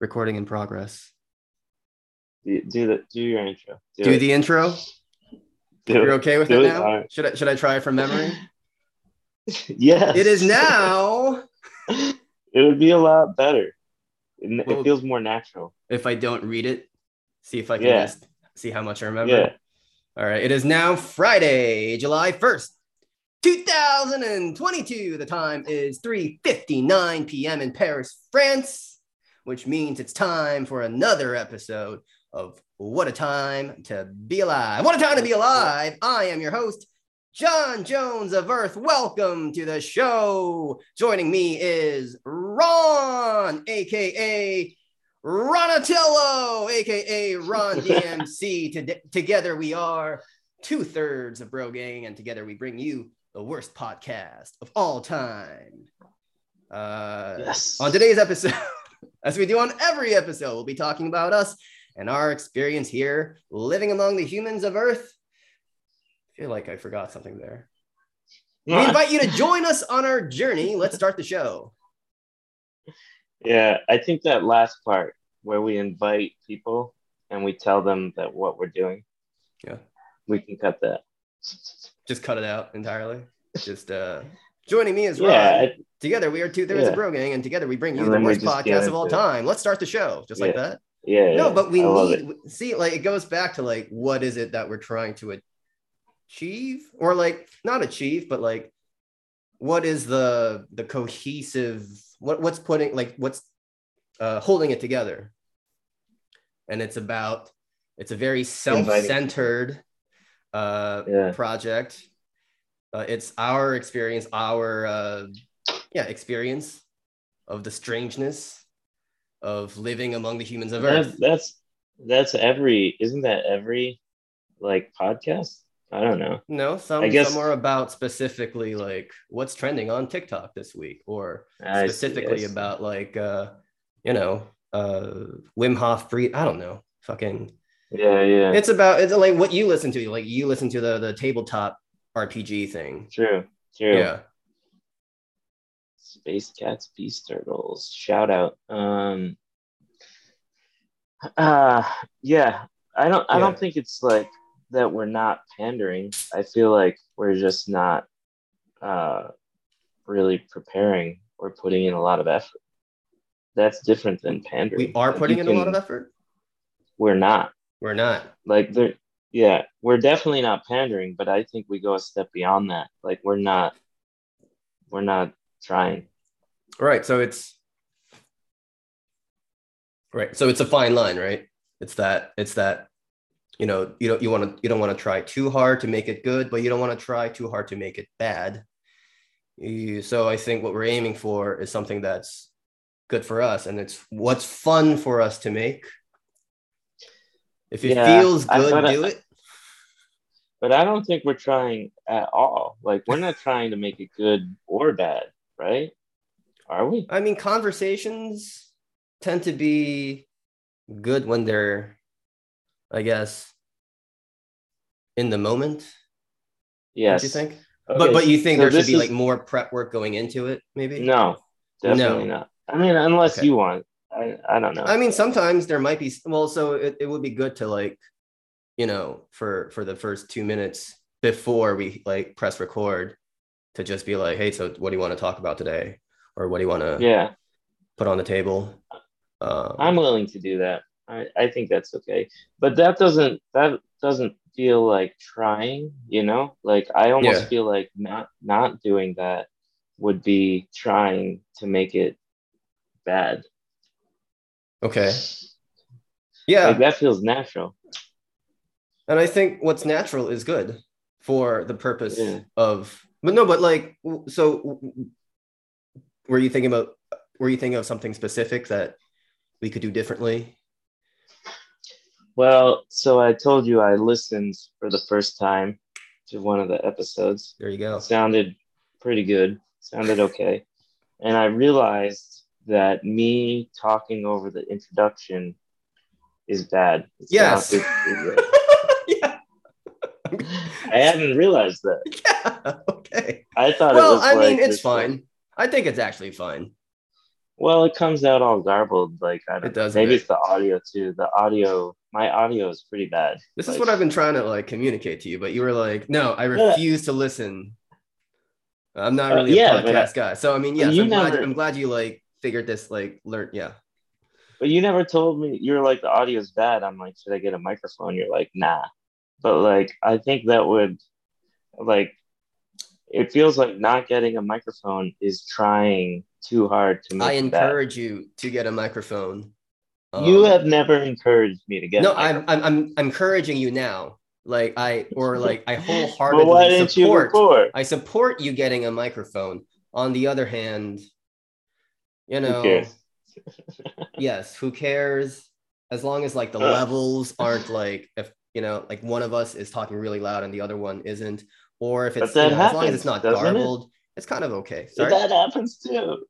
Recording in progress. Do, do the do your intro. Do, it. the intro. Do You're okay with Do it it. now? Right. Should I should I try it from memory? yes. it is now. it would be a lot better. It, Well- it feels more natural. If I don't read it, see if I can Yeah. just see how much I remember. Yeah. All right. It is now Friday, July 1st, 2022. The time is 3:59 p.m. in Paris, France, which means it's time for another episode of What a Time to Be Alive. What a time to be alive. I am your host, John Jones of Earth. Welcome to the show. Joining me is Ron, aka Ronatello, aka Ron DMC. Tod- together we are two thirds of Bro Gang, and together we bring you the worst podcast of all time. Uh, Yes. on today's episode, as we do on every episode, we'll be talking about us and our experience here living among the humans of Earth. I feel like I forgot something there. We invite you to join us on our journey. Let's start the show. yeah, I think that last part where we invite people and we tell them that what we're doing. Yeah. We can cut that. Just cut it out entirely. Just uh joining me is Yeah. Together we are two thirds Yeah. of Bro Gang, and together we bring you And the worst podcast of all into it. time. Let's start the show just like that. yeah. no yeah, but we it. need see like it goes back to like what is it that we're trying to achieve or like not achieve but like what is the the cohesive what what's putting like what's uh holding it together and it's about it's a very self-centered uh Yeah. project uh, it's our experience our uh yeah experience of the strangeness of living among the humans of earth that's that's every isn't that every like podcast? I don't know. No, some I guess- some are about specifically like what's trending on TikTok this week, or I specifically see. about like uh, you know, uh Wim Hof breathe. I don't know. Fucking Yeah, yeah. it's about it's like what you listen to. Like you listen to the the tabletop RPG thing. true. True. Yeah. Space Cats, Beast Turtles. Shout out. Um uh yeah. I don't I Yeah. don't think it's like that we're not pandering. I feel like we're just not uh really preparing or putting in a lot of effort. That's different than pandering. We are putting you in a lot of effort. We're not. We're not. Like there yeah, we're definitely not pandering, but I think we go a step beyond that. Like we're not we're not trying. Right. So it's right. So it's a fine line, right? It's that it's that you know you don't you want to you don't want to try too hard to make it good, but you don't want to try too hard to make it bad. You, so I think what we're aiming for is something that's good for us, and it's what's fun for us to make. If it Yeah, feels good, thought I- do it. But I don't think we're trying at all. Like we're not trying to make it good or bad, right? Are we? I mean, conversations tend to be good when they're, I guess, in the moment. Yes. You think? Okay, but but you think so there should be is- like more prep work going into it, maybe? No, definitely No. not. I mean, unless Okay. you want. I, I don't know. I mean, sometimes there might be. Well, so it, it would be good to like, you know, for for the first two minutes before we like press record, to just be like, hey, so what do you want to talk about today, or what do you want to yeah, put on the table? Um, I'm willing to do that. I, I think that's okay. But that doesn't that doesn't feel like trying, you know? Like I almost Yeah. feel like not not doing that would be trying to make it bad. okay. Yeah. Like that feels natural. And I think what's natural is good for the purpose Yeah. of, but no, but like, so were you thinking about, were you thinking of something specific that we could do differently? Well, so I told you I listened for the first time to one of the episodes. There you go. sounded pretty good, sounded okay. And I realized that me talking over the introduction is bad. It's Yes. not- it- it- yeah. I hadn't realized that. Yeah. Okay. I thought it Well, was I mean, it's fine. I think it's actually fine. Well, it comes out all garbled. Like I don't. It does Maybe bit. it's the audio too. The audio, my audio is pretty bad. This is what I've been trying to like communicate to you, but you were like, no, I Yeah. refuse to listen. I'm not Uh, really a yeah, but podcast guy. So I mean, yes, you I'm glad I'm glad you like figured this, like learn yeah. But you never told me you're like the audio's bad. I'm like, should I get a microphone? You're like, nah. But like, I think that would, like, it feels like not getting a microphone is trying too hard to make I encourage you to get a microphone. you Um, have never encouraged me to get. no, a I'm. I'm I'm encouraging you now. Like I or like I wholeheartedly didn't support? I support you getting a microphone. On the other hand, you know, Who yes, who cares? As long as like the Uh. levels aren't like if you know, like one of us is talking really loud and the other one isn't, or if it's you know, as long as it's not doesn't it? garbled, it's kind of okay. Sorry. That happens too.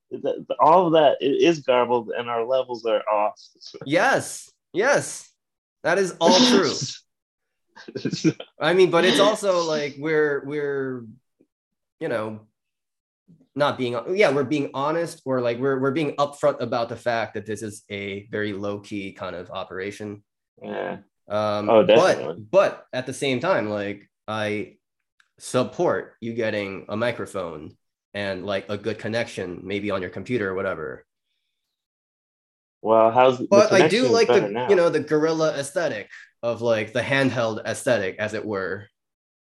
All of that it is garbled, and our levels are off. yes, yes, that is all true. I mean, but it's also like we're we're you know not being yeah we're being honest or like we're we're being upfront about the fact that this is a very low key kind of operation. yeah. Um, Oh, definitely. But but at the same time, like I support you getting a microphone and like a good connection, maybe on your computer or whatever. Well, how's But I do like the now. you know the guerrilla aesthetic of like the handheld aesthetic, as it were,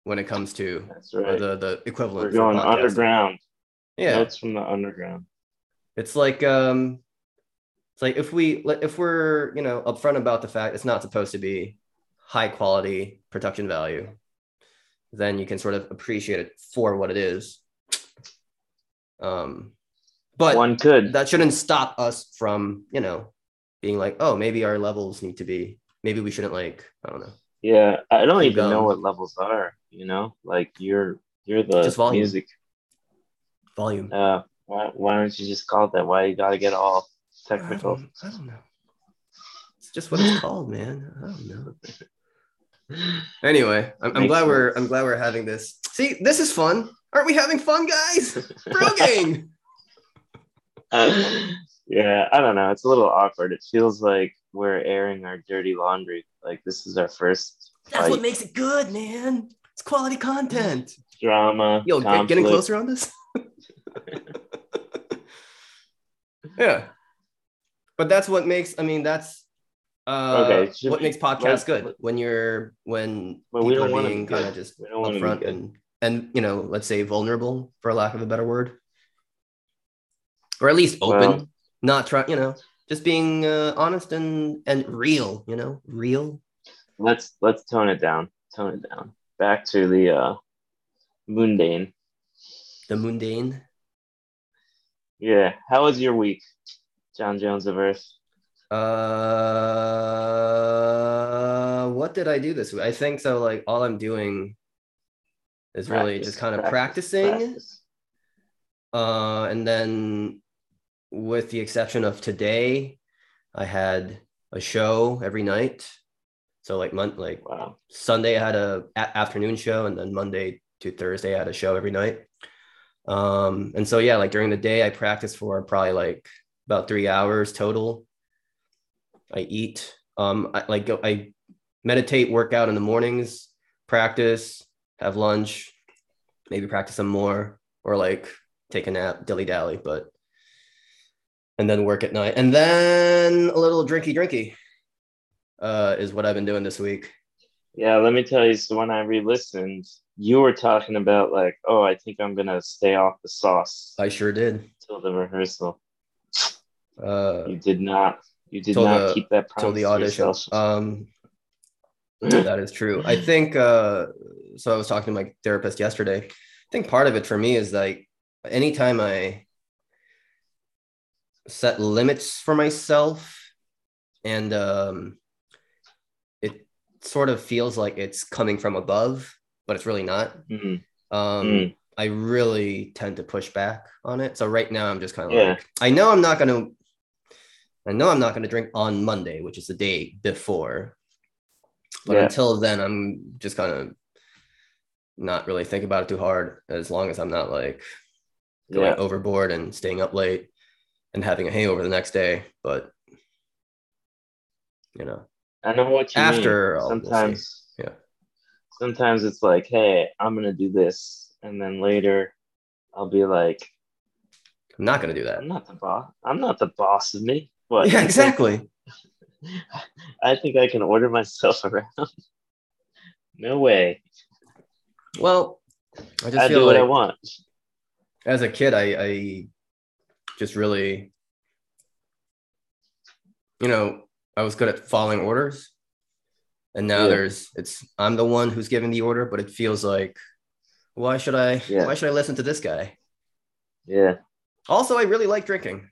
when it comes to That's right. the the equivalent. We're going underground. Yeah, Notes from the underground. it's like um, it's like if we if we're you know upfront about the fact it's not supposed to be high quality production value, then you can sort of appreciate it for what it is. Um, but One could. that shouldn't stop us from you know being like, oh, maybe our levels need to be. Maybe we shouldn't like I don't know. Yeah, I don't even know what levels are. You know, like you're you're the Just volume. music. Volume. Uh, why why don't you just call it that? Why you gotta get all I technical? don't, I don't know. It's just what it's called, man. I don't know. Anyway, I'm, I'm Makes glad we're. I'm glad we're having this. See, this is fun. Aren't we having fun, guys? Bro gang. yeah, I don't know. It's a little awkward. It feels like we're airing our dirty laundry. Like this is our first That's fight. what makes it good, man. It's quality content. drama. Yo, get, getting closer on this. yeah, but that's what makes. I mean, that's uh, Okay, should what makes podcasts good when you're when But we people don't are want to being kind of just We don't want to be upfront and and you know, let's say vulnerable for lack of a better word, or at least open. Well- not try, you know, just being uh, honest and and real. You know, real. Let's let's tone it down. Tone it down. Back to the uh mundane. The mundane. Yeah. How was your week, John Jones of Earth? Uh, what did I do this week? I think so. Like all I'm doing is really just kind of practice, practicing. practice. Uh, and then, with the exception of today, I had a show every night. So like month, like Wow. Sunday I had a, a- afternoon show, and then Monday to Thursday I had a show every night. Um, and so yeah, like during the day I practiced for probably like about three hours total. I eat, um, I like I meditate, work out in the mornings, practice, have lunch, maybe practice some more, or like take a nap, dilly dally, but and then work at night, and then a little drinky drinky uh, is what I've been doing this week. Yeah, let me tell you. So when I re-listened, you were talking about like, oh, I think I'm gonna stay off the sauce I sure did. till the rehearsal. Uh, You did not. You did not the- keep that promise till the to audition. Um, that is true. I think. Uh, so I was talking to my therapist yesterday. I think part of it for me is like anytime I set limits for myself, and um, it sort of feels like it's coming from above, but it's really not. Mhm. Um, Mm. I really tend to push back on it. So right now I'm just kind of Yeah. like, I know I'm not gonna, I know I'm not gonna drink on Monday, which is the day before. But Yeah. until then, I'm just going to not really think about it too hard. As long as I'm not like going Yeah. overboard and staying up late. and having a hangover the next day. But you know, I know what you After, mean. Sometimes, Yeah. Sometimes it's like, hey, I'm gonna do this, and then later, I'll be like, I'm not gonna do that. I'm not the boss. I'm not the boss of me. What? Yeah, exactly. I think I can order myself around. no way. Well, I just I feel do what I want. as a kid, I, I just really, you know, I was good at following orders. And now Yeah. there's, it's, I'm the one who's giving the order, but it feels like, why should I, Yeah. why should I listen to this guy? Yeah. Also, I really like drinking.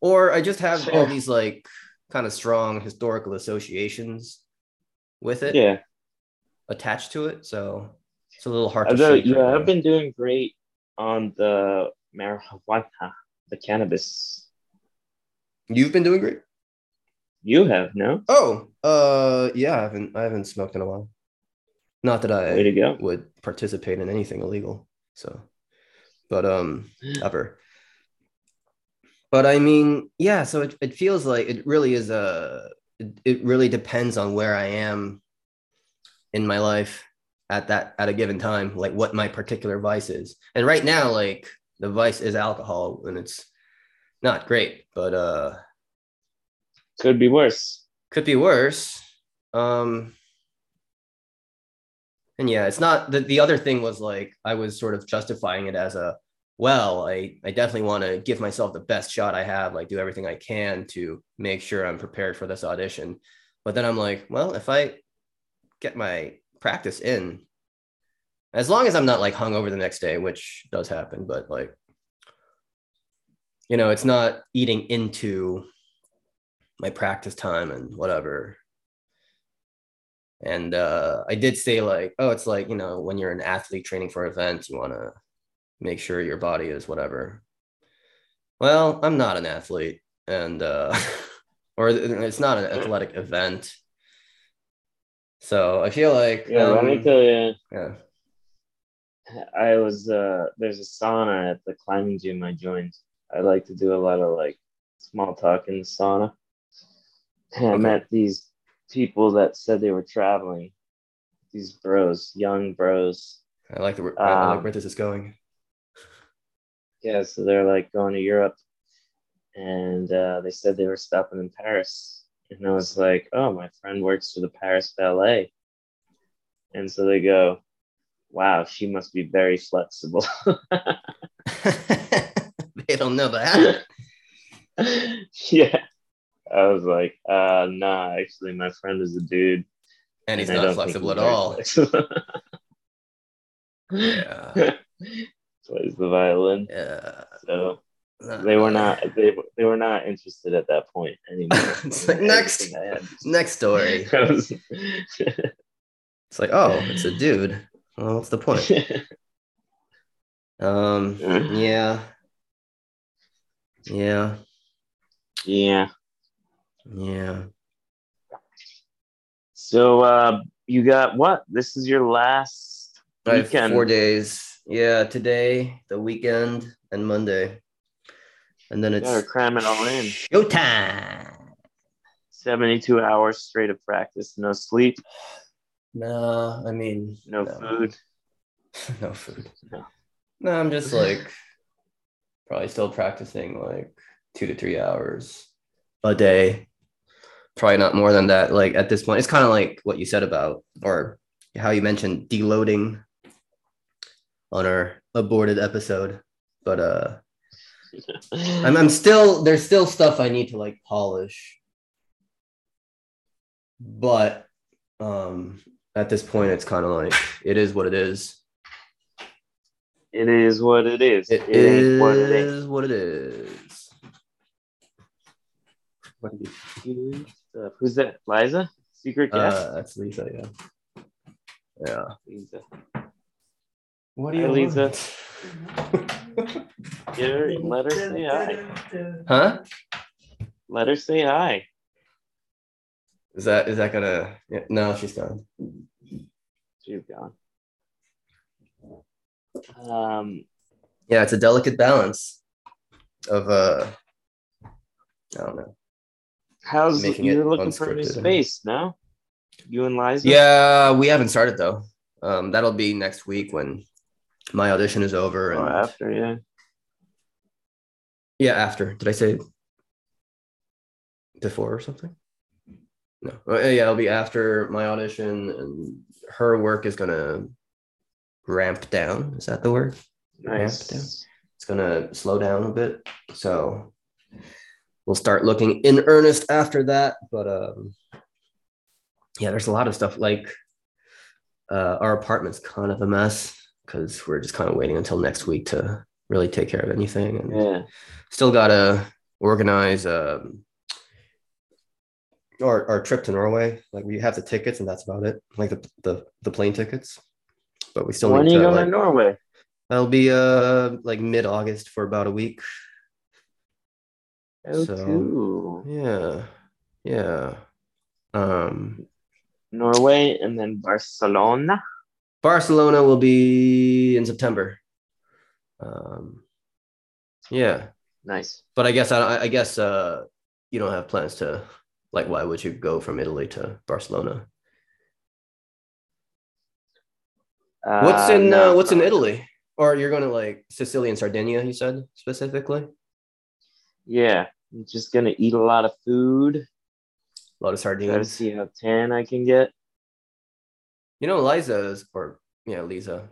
Or I just have all these like kind of strong historical associations with it Yeah. attached to it. So it's a little hard to Although, yeah, right I've been doing great on the marijuana, the cannabis. You've been doing great. You have, no? Oh, uh, yeah, I haven't I haven't smoked in a while. Not that I would participate in anything illegal. So, but um, ever. But I mean, yeah. So it, it feels like it really is a. It, it really depends on where I am in my life at that at a given time, like what my particular vice is. And right now, like the vice is alcohol, and it's not great, but uh, Could be worse. could be worse. Um, and yeah, it's not the, the other thing was like I was sort of justifying it as a well, I, I definitely want to give myself the best shot I have, like do everything I can to make sure I'm prepared for this audition. But then I'm like, well, if I get my practice in, as long as I'm not like hung over the next day, which does happen, but like, you know, it's not eating into my practice time and whatever. And uh, I did say like, oh, it's like you know when you're an athlete training for events, you want to make sure your body is whatever. Well, I'm not an athlete, and uh, or it's not an athletic event, so I feel like Yeah, let me um, tell you, yeah, I was uh there's a sauna at the climbing gym I joined. I like to do a lot of like small talk in the sauna. And I met these people that said they were traveling. These bros, young bros. I like the I I like Um, where this is going. Yeah, so they're like going to Europe and uh, they said they were stopping in Paris. And I was like, oh, my friend works for the Paris Ballet. And so they go, wow, she must be very flexible. they don't know that. yeah. I was like, uh, nah, actually, my friend is a dude. and he's I not flexible at all. flexible. Yeah, Plays the violin. yeah. So they were not they, they were not interested at that point anymore. It's like, next. Everything I had. Next story. It's like, oh, it's a dude. Well, what's the point? Um, yeah, yeah, yeah. yeah. So uh, you got what? This is your last weekend. four days. Yeah, today, the weekend, and Monday, and then it's. gotta cram it all in. showtime. 72 hours straight of practice, no sleep, No, I mean, no, no. food. no food. No. No, I'm just like probably still practicing like two to three hours a day. Probably not more than that. Like at this point, it's kind of like what you said about, or how you mentioned deloading on our aborted episode. But uh, I'm, I'm still there's still stuff I need to like polish. But um, at this point, it's kind of like it is what it is. It is what it is. It It, ain't what it is what it is. What do you? Uh, who's that? Liza? Secret guest? Uh, that's Lisa, yeah. Yeah. Lisa. What do you Lisa. Get her, let her say hi. Huh? Let her say hi. Is that is that gonna? Yeah, no, she's gone. She's gone. Um, Yeah, it's a delicate balance of uh I don't know. How's Making you're it looking for a new unscripted. space? No, you and Liza. Yeah, we haven't started though. Um, that'll be next week when my audition is over. Or And after, yeah. yeah, after. Did I say before or something? No. Uh, yeah, it'll be after my audition, and her work is gonna ramp down. Is that the word? Ramp down. It's gonna slow down a bit. So we'll start looking in earnest after that. But um, yeah, there's a lot of stuff like uh, our apartment's kind of a mess because we're just kind of waiting until next week to really take care of anything. And Yeah. still gotta organize um, our, our trip to Norway. Like we have the tickets and that's about it. Like the the, the plane tickets. But we still when are you to going like, to Norway? that'll be uh like mid August for about a week. Oh, so- cool. Yeah. Yeah. Um Norway and then Barcelona. Barcelona will be in September. Um yeah. Nice. But I guess I, I guess uh you don't have plans to like why would you go from Italy to Barcelona? What's Uh, in no, uh, what's in. Italy? Or you're going to like Sicily and Sardinia, you said specifically? Yeah, I'm just gonna eat a lot of food. A lot of Try to sardines. see how tan I can get. You know, Liza's or yeah, Lisa.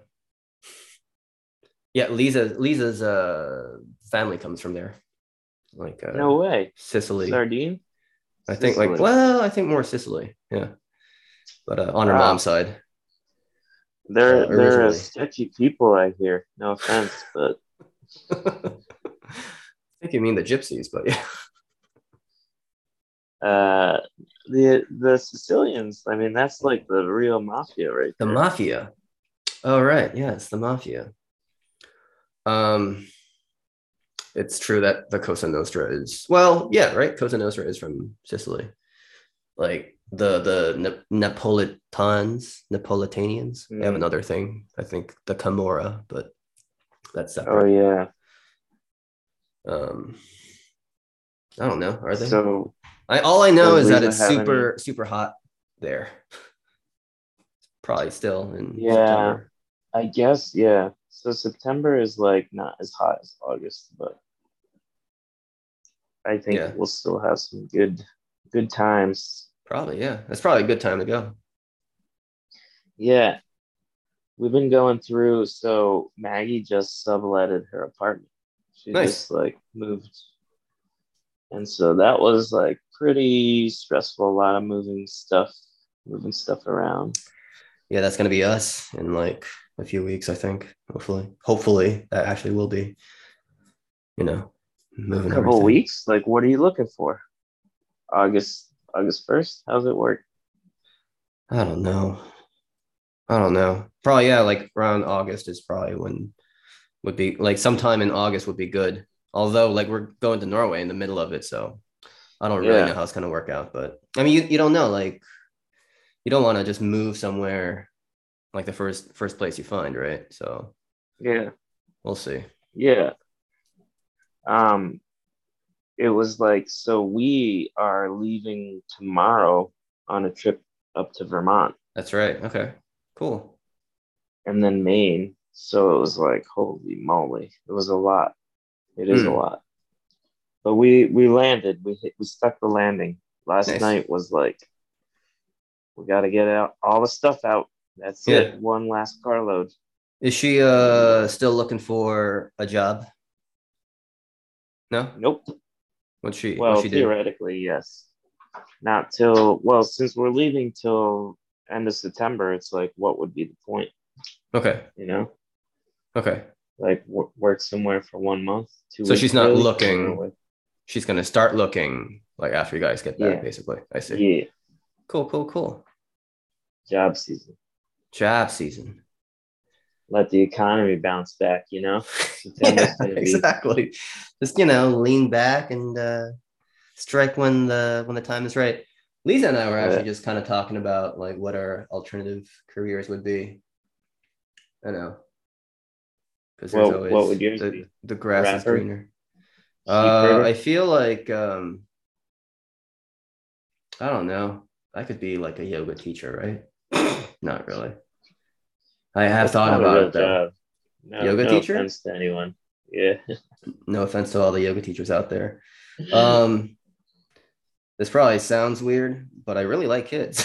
Yeah, Lisa Lisa's uh family comes from there. Like uh No way. Sicily. Sardine. I think like well, I think more Sicily. Yeah. But uh, on her Wow. mom's side. They're uh, they're a sketchy people. I hear. No offense, but I think you mean the gypsies, but yeah. uh, the the Sicilians. I mean, that's like the real mafia, right? The there. mafia. Oh right, yeah, it's the mafia. Um it's true that the Cosa Nostra is well, yeah, right. Cosa Nostra is from Sicily. Like the the ne- Napolitans, Napolitanians. They have Mm. another thing. I think the Camorra, but that's separate. Oh yeah. Um I don't know. Are they? So I all I know is that it's super super hot there. Probably still in Yeah. September. I guess yeah. So September is like not as hot as August, but I think Yeah. we'll still have some good good times. Probably, yeah. That's probably a good time to go. Yeah. We've been going through so Maggie just subletted her apartment. She Nice. just like moved. And so that was like pretty stressful, a lot of moving stuff, moving stuff around. Yeah, that's gonna be us in like a few weeks, I think. Hopefully, hopefully that actually will be. You know, moving. A couple everything. weeks. Like what are you looking for? August August first? How's it work? I don't know. I don't know. Probably yeah, like around August is probably when would be like sometime in August would be good. Although like we're going to Norway in the middle of it, so I don't really Yeah. know how it's gonna work out. But I mean, you, you don't know. Like, you don't want to just move somewhere like the first first place you find, right? So Yeah. we'll see. Yeah. Um, it was like so we are leaving tomorrow on a trip up to Vermont That's right. Okay. Cool. and then Maine. So it was like, holy moly, it was a lot. It is a Hmm. lot. But we we landed. We hit, we stuck the landing. Last Nice. night was like, we got to get out all the stuff out. That's Yeah. it. One last carload. Is she uh still looking for a job? No? Nope. What's she Well, she do? theoretically, yes. Not till well, since we're leaving till end of September, it's like, what would be the point? Okay. You know, Okay. like w- work somewhere for one month, two. So weeks, she's not really? looking- She's gonna start looking like after you guys get back, Yeah. basically. I see. Yeah, Cool, cool, cool. job season. Job season. Let the economy bounce back. You know, yeah, exactly. Just you know, lean back and uh strike when the when the time is right. Lisa and I were actually just kind of talking about like what our alternative careers would be. I know. Because What- what would yours the, be? the grass is greener. Sheep Uh. I feel like um, I don't know. I could be like a yoga teacher, right? Not really. I have That's thought about it though. job. No, Yoga no teacher? offense to anyone. Yeah. No offense to all the yoga teachers out there. Um, this probably sounds weird, but I really like kids.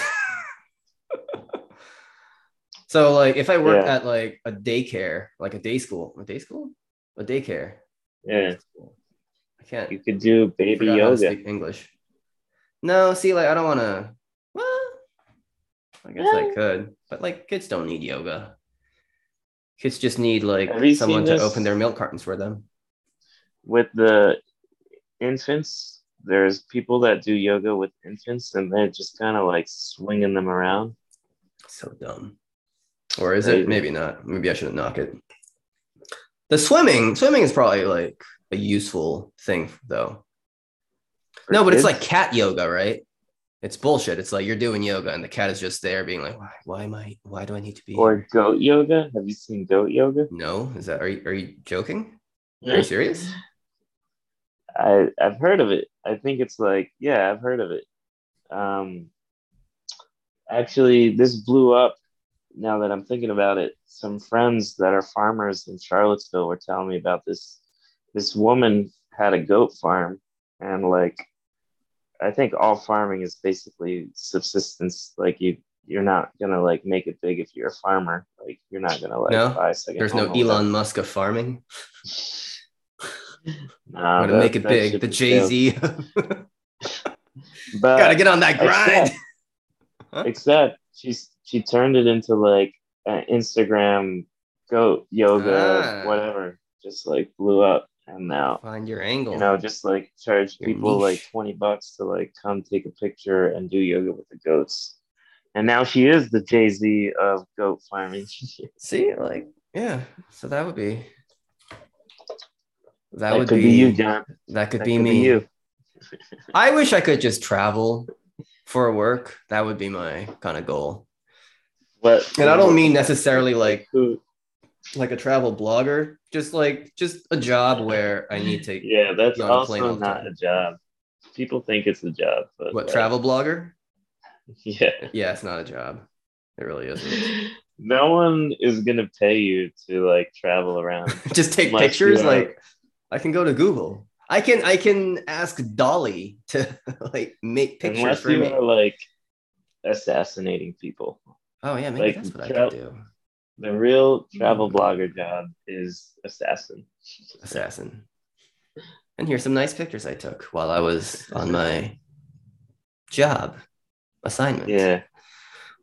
so, like, if I worked Yeah. at like a daycare, like a day school, a day school, a daycare, yeah. I can't. You could do baby forgot how to yoga. English. No, see, like, I don't want to. Well, I guess I could, but like, kids don't need yoga. Kids just need like someone to open their milk cartons for them. With the infants, there's people that do yoga with infants and they're just kind of like swinging them around. So dumb. Or is it? Maybe not. Maybe I shouldn't knock it. The swimming, swimming is probably like a useful thing though. for no, but it's like cat yoga, right? It's bullshit. It's like you're doing yoga and the cat is just there being like, why, why am I, why do I need to be or goat yoga. Have you seen goat yoga? No, is that, are you, are you joking? Are you serious? I I've heard of it. I think it's like yeah, I've heard of it. Um, actually, this blew up. Now that I'm thinking about it, some friends that are farmers in Charlottesville were telling me about this. This woman had a goat farm, and like, I think all farming is basically subsistence. Like you, you're not gonna like make it big if you're a farmer. Like you're not gonna like No, buy a second. There's no. Elon Musk of farming. Nah, to make it big. The Jay Z. But Gotta get on that grind. Except, except she's she turned it into like an Instagram goat yoga, Ah. whatever. Just like blew up, and now Find your angle. you know, just like charge Your people niche. like twenty bucks to like come take a picture and do yoga with the goats. And now she is the Jay Z of goat farming. See, like, yeah. So that would be. That, that would could be, be, you, John. That could That be could me. be you. I wish I could just travel for work. That would be my kind of goal. What? And I don't mean necessarily like who. Like a travel blogger. Just like just a job where I need to. Yeah, that's also not a job. People think it's a job, but What uh, travel blogger? Yeah. Yeah, it's not a job. It really isn't. no one is gonna pay you to like travel around. just take pictures. Like I can go to Google. I can I can ask DALL-E to like make pictures Unless for you me. are like assassinating people. Oh yeah, maybe like, that's what I tra- could do. The real travel Hmm. blogger job is assassin. Assassin. And here's some nice pictures I took while I was on my job assignment. Yeah.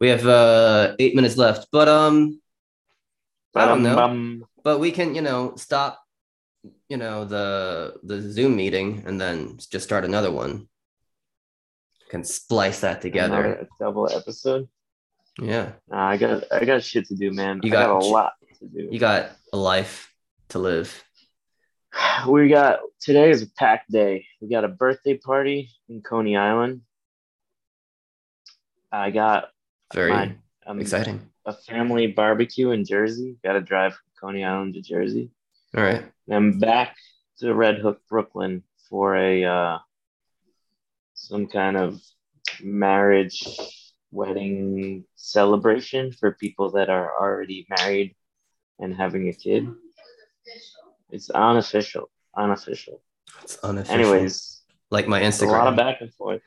We have uh eight minutes left, but um, I don't know. Bum, but we can you know stop, you know the the Zoom meeting and then just start another one. Can splice that together. double episode. Yeah, Nah, I got I got shit to do, man. You I got, got a lot to do. you got a life to live. we got today is a packed day. We got a birthday party in Coney Island. I got Very my, um, exciting. a family barbecue in Jersey. Got to drive from Coney Island to Jersey. All right. Then back to Red Hook, Brooklyn for a uh, some kind of marriage wedding celebration for people that are already married and having a kid. It's unofficial. Unofficial. It's unofficial. Anyways, like my it's a lot of Instagram. back and forth.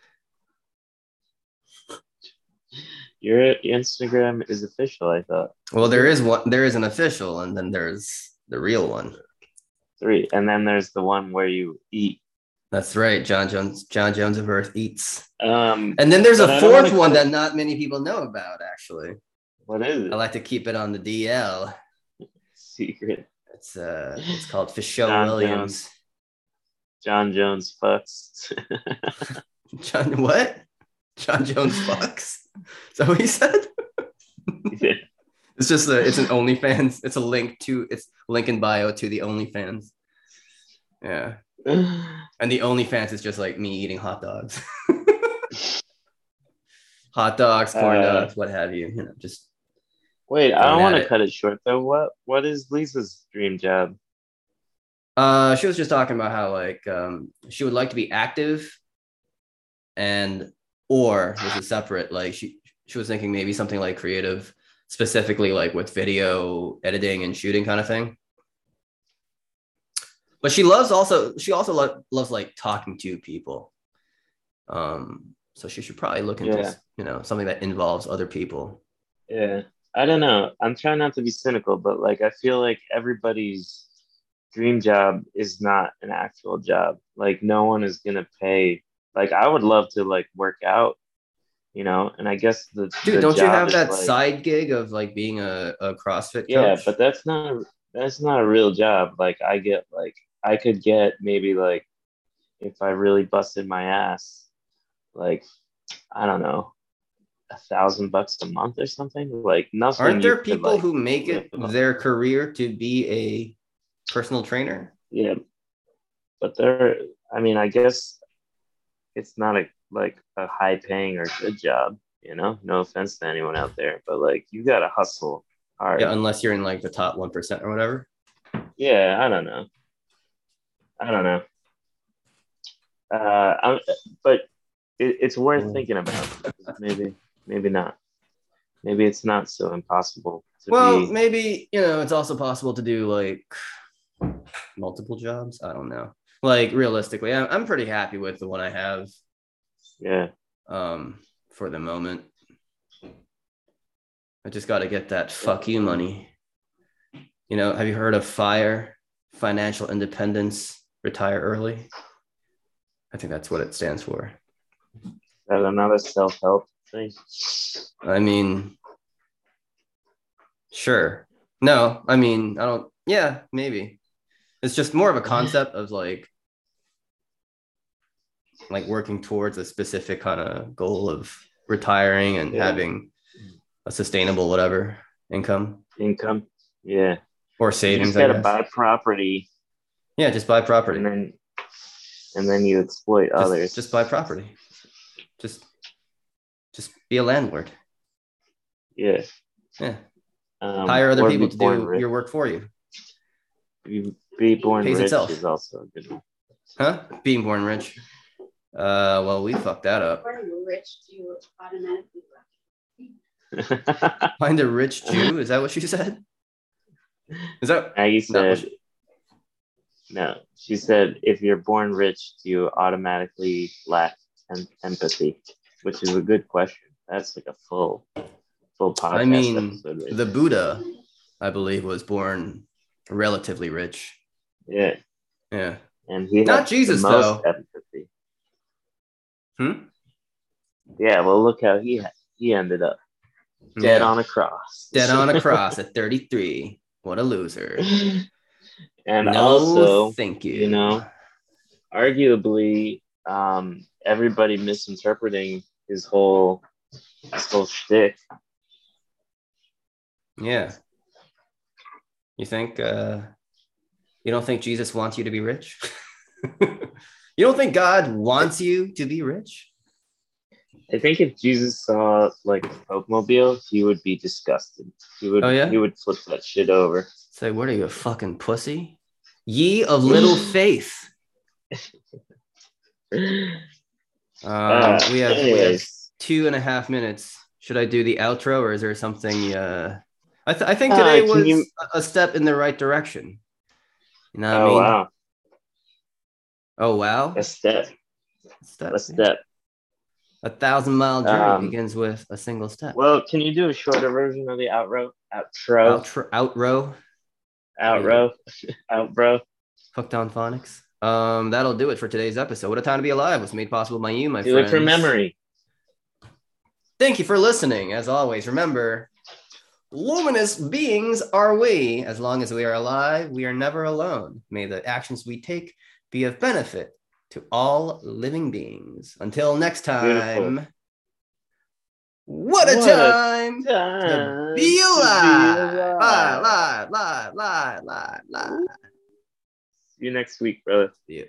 Your Instagram is official, I thought. Well, there is one. There is an official, and then there's the real one. Three. And then there's the one where you eat. That's right. John Jones. John Jones of Earth eats. Um, And then there's a fourth one that not many people know about. Actually, what is it? I like to keep it on the DL. Secret. It's uh, it's called Fisho John Williams. John Jones fucks. John what? John Jones fucks. Is that what he said? yeah. It's just a. It's an OnlyFans. It's a link to. It's link in bio to the OnlyFans. Yeah, and the OnlyFans is just like me eating hot dogs. hot dogs, corn Uh, dogs, what have you. You know, just Wait, I don't want to cut it short though. What what is Lisa's dream job? Uh, she was just talking about how like um, she would like to be active and or was it separate? Like she she was thinking maybe something like creative, specifically like with video editing and shooting kind of thing. But she loves also she also lo- loves like talking to people. Um, so she should probably look into Yeah. you know something that involves other people. Yeah. I don't know. I'm trying not to be cynical, but like I feel like everybody's dream job is not an actual job. Like no one is gonna pay. Like I would love to like work out, you know. And I guess the Dude, the don't you have that like- side gig of like being a, a CrossFit coach? Yeah, but that's not that's not a real job. Like I get like I could get maybe like if I really busted my ass, like I don't know, a thousand bucks a month or something. Like nothing. aren't there could, people like- who make it their career to be a personal trainer? Yeah, but there. I mean, I guess it's not a like a high paying or good job. You know, no offense to anyone out there, but like you gotta hustle hard. Yeah, unless you're in like the top one percent or whatever. Yeah, I don't know. I don't know. Uh, I'm, but it, it's worth Mm. thinking about. Maybe, maybe not. Maybe it's not so impossible to Well, be. maybe you know it's also possible to do like multiple jobs. I don't know. Like realistically, I'm I'm pretty happy with the one I have Yeah, um for the moment. I just got to get that fuck you money. You know, have you heard of FIRE, financial independence, retire early? I think that's what it stands for. that another self help thing. I mean, sure. No, I mean, I don't, yeah, maybe. It's just more of a concept of like, like working towards a specific kind of goal of retiring and Yeah. having a sustainable whatever income Income. Yeah, or you savings. just I gotta buy property, yeah, just buy property. and then and then you exploit Just, others. just buy property. Just, just be a landlord. yeah. Yeah, Um, hire other people to do rich. your work for you. You be born Pays rich itself. is also a good one. Huh? Being born rich. Uh, well, we fucked that up. Or you rich to automatically Find a rich Jew. Is that what she said? Is that Maggie No. said, no. She said, if you're born rich, do you automatically lack em- empathy? Which is a good question. That's like a full, full podcast I mean, episode. right the there. Buddha, I believe, was born relatively rich. yeah, Yeah. and he Not Jesus, though. empathy. Hmm? Yeah, well, look how he he ended up dead Yeah. on a cross. Dead on a cross at 33. What a loser. and no, also, thank you. you know, arguably, um, everybody misinterpreting his whole his whole shtick. Yeah. You think uh you don't think Jesus wants you to be rich? you don't think God wants you to be rich? I think if Jesus saw like a Coke mobile, he would be disgusted. He would Oh, yeah? he would flip that shit over. Say, what are you, a fucking pussy? Ye of little faith. Um, Uh, we, have, we have two and a half minutes. Should I do the outro or is there something? Uh, I, th- I think Uh, today can was you- a a step in the right direction. You know what oh I mean? wow, Oh, wow. a step, Step, a step. A thousand mile journey Um, begins with a single step. Well, can you do a shorter version of the outro? Outro, Outro, outrow, outro, outro. hooked on phonics. Um, that'll do it for today's episode. What a time to be alive was made possible by you, my Do friends. it from memory. Thank you for listening. As always, remember, luminous beings are we. As long as we are alive, we are never alone. May the actions we take be of benefit to all living beings. Until next time, what a What a time to Time be to alive. alive. Live, live, live, live, live, live. See you next week, brother. Yeah.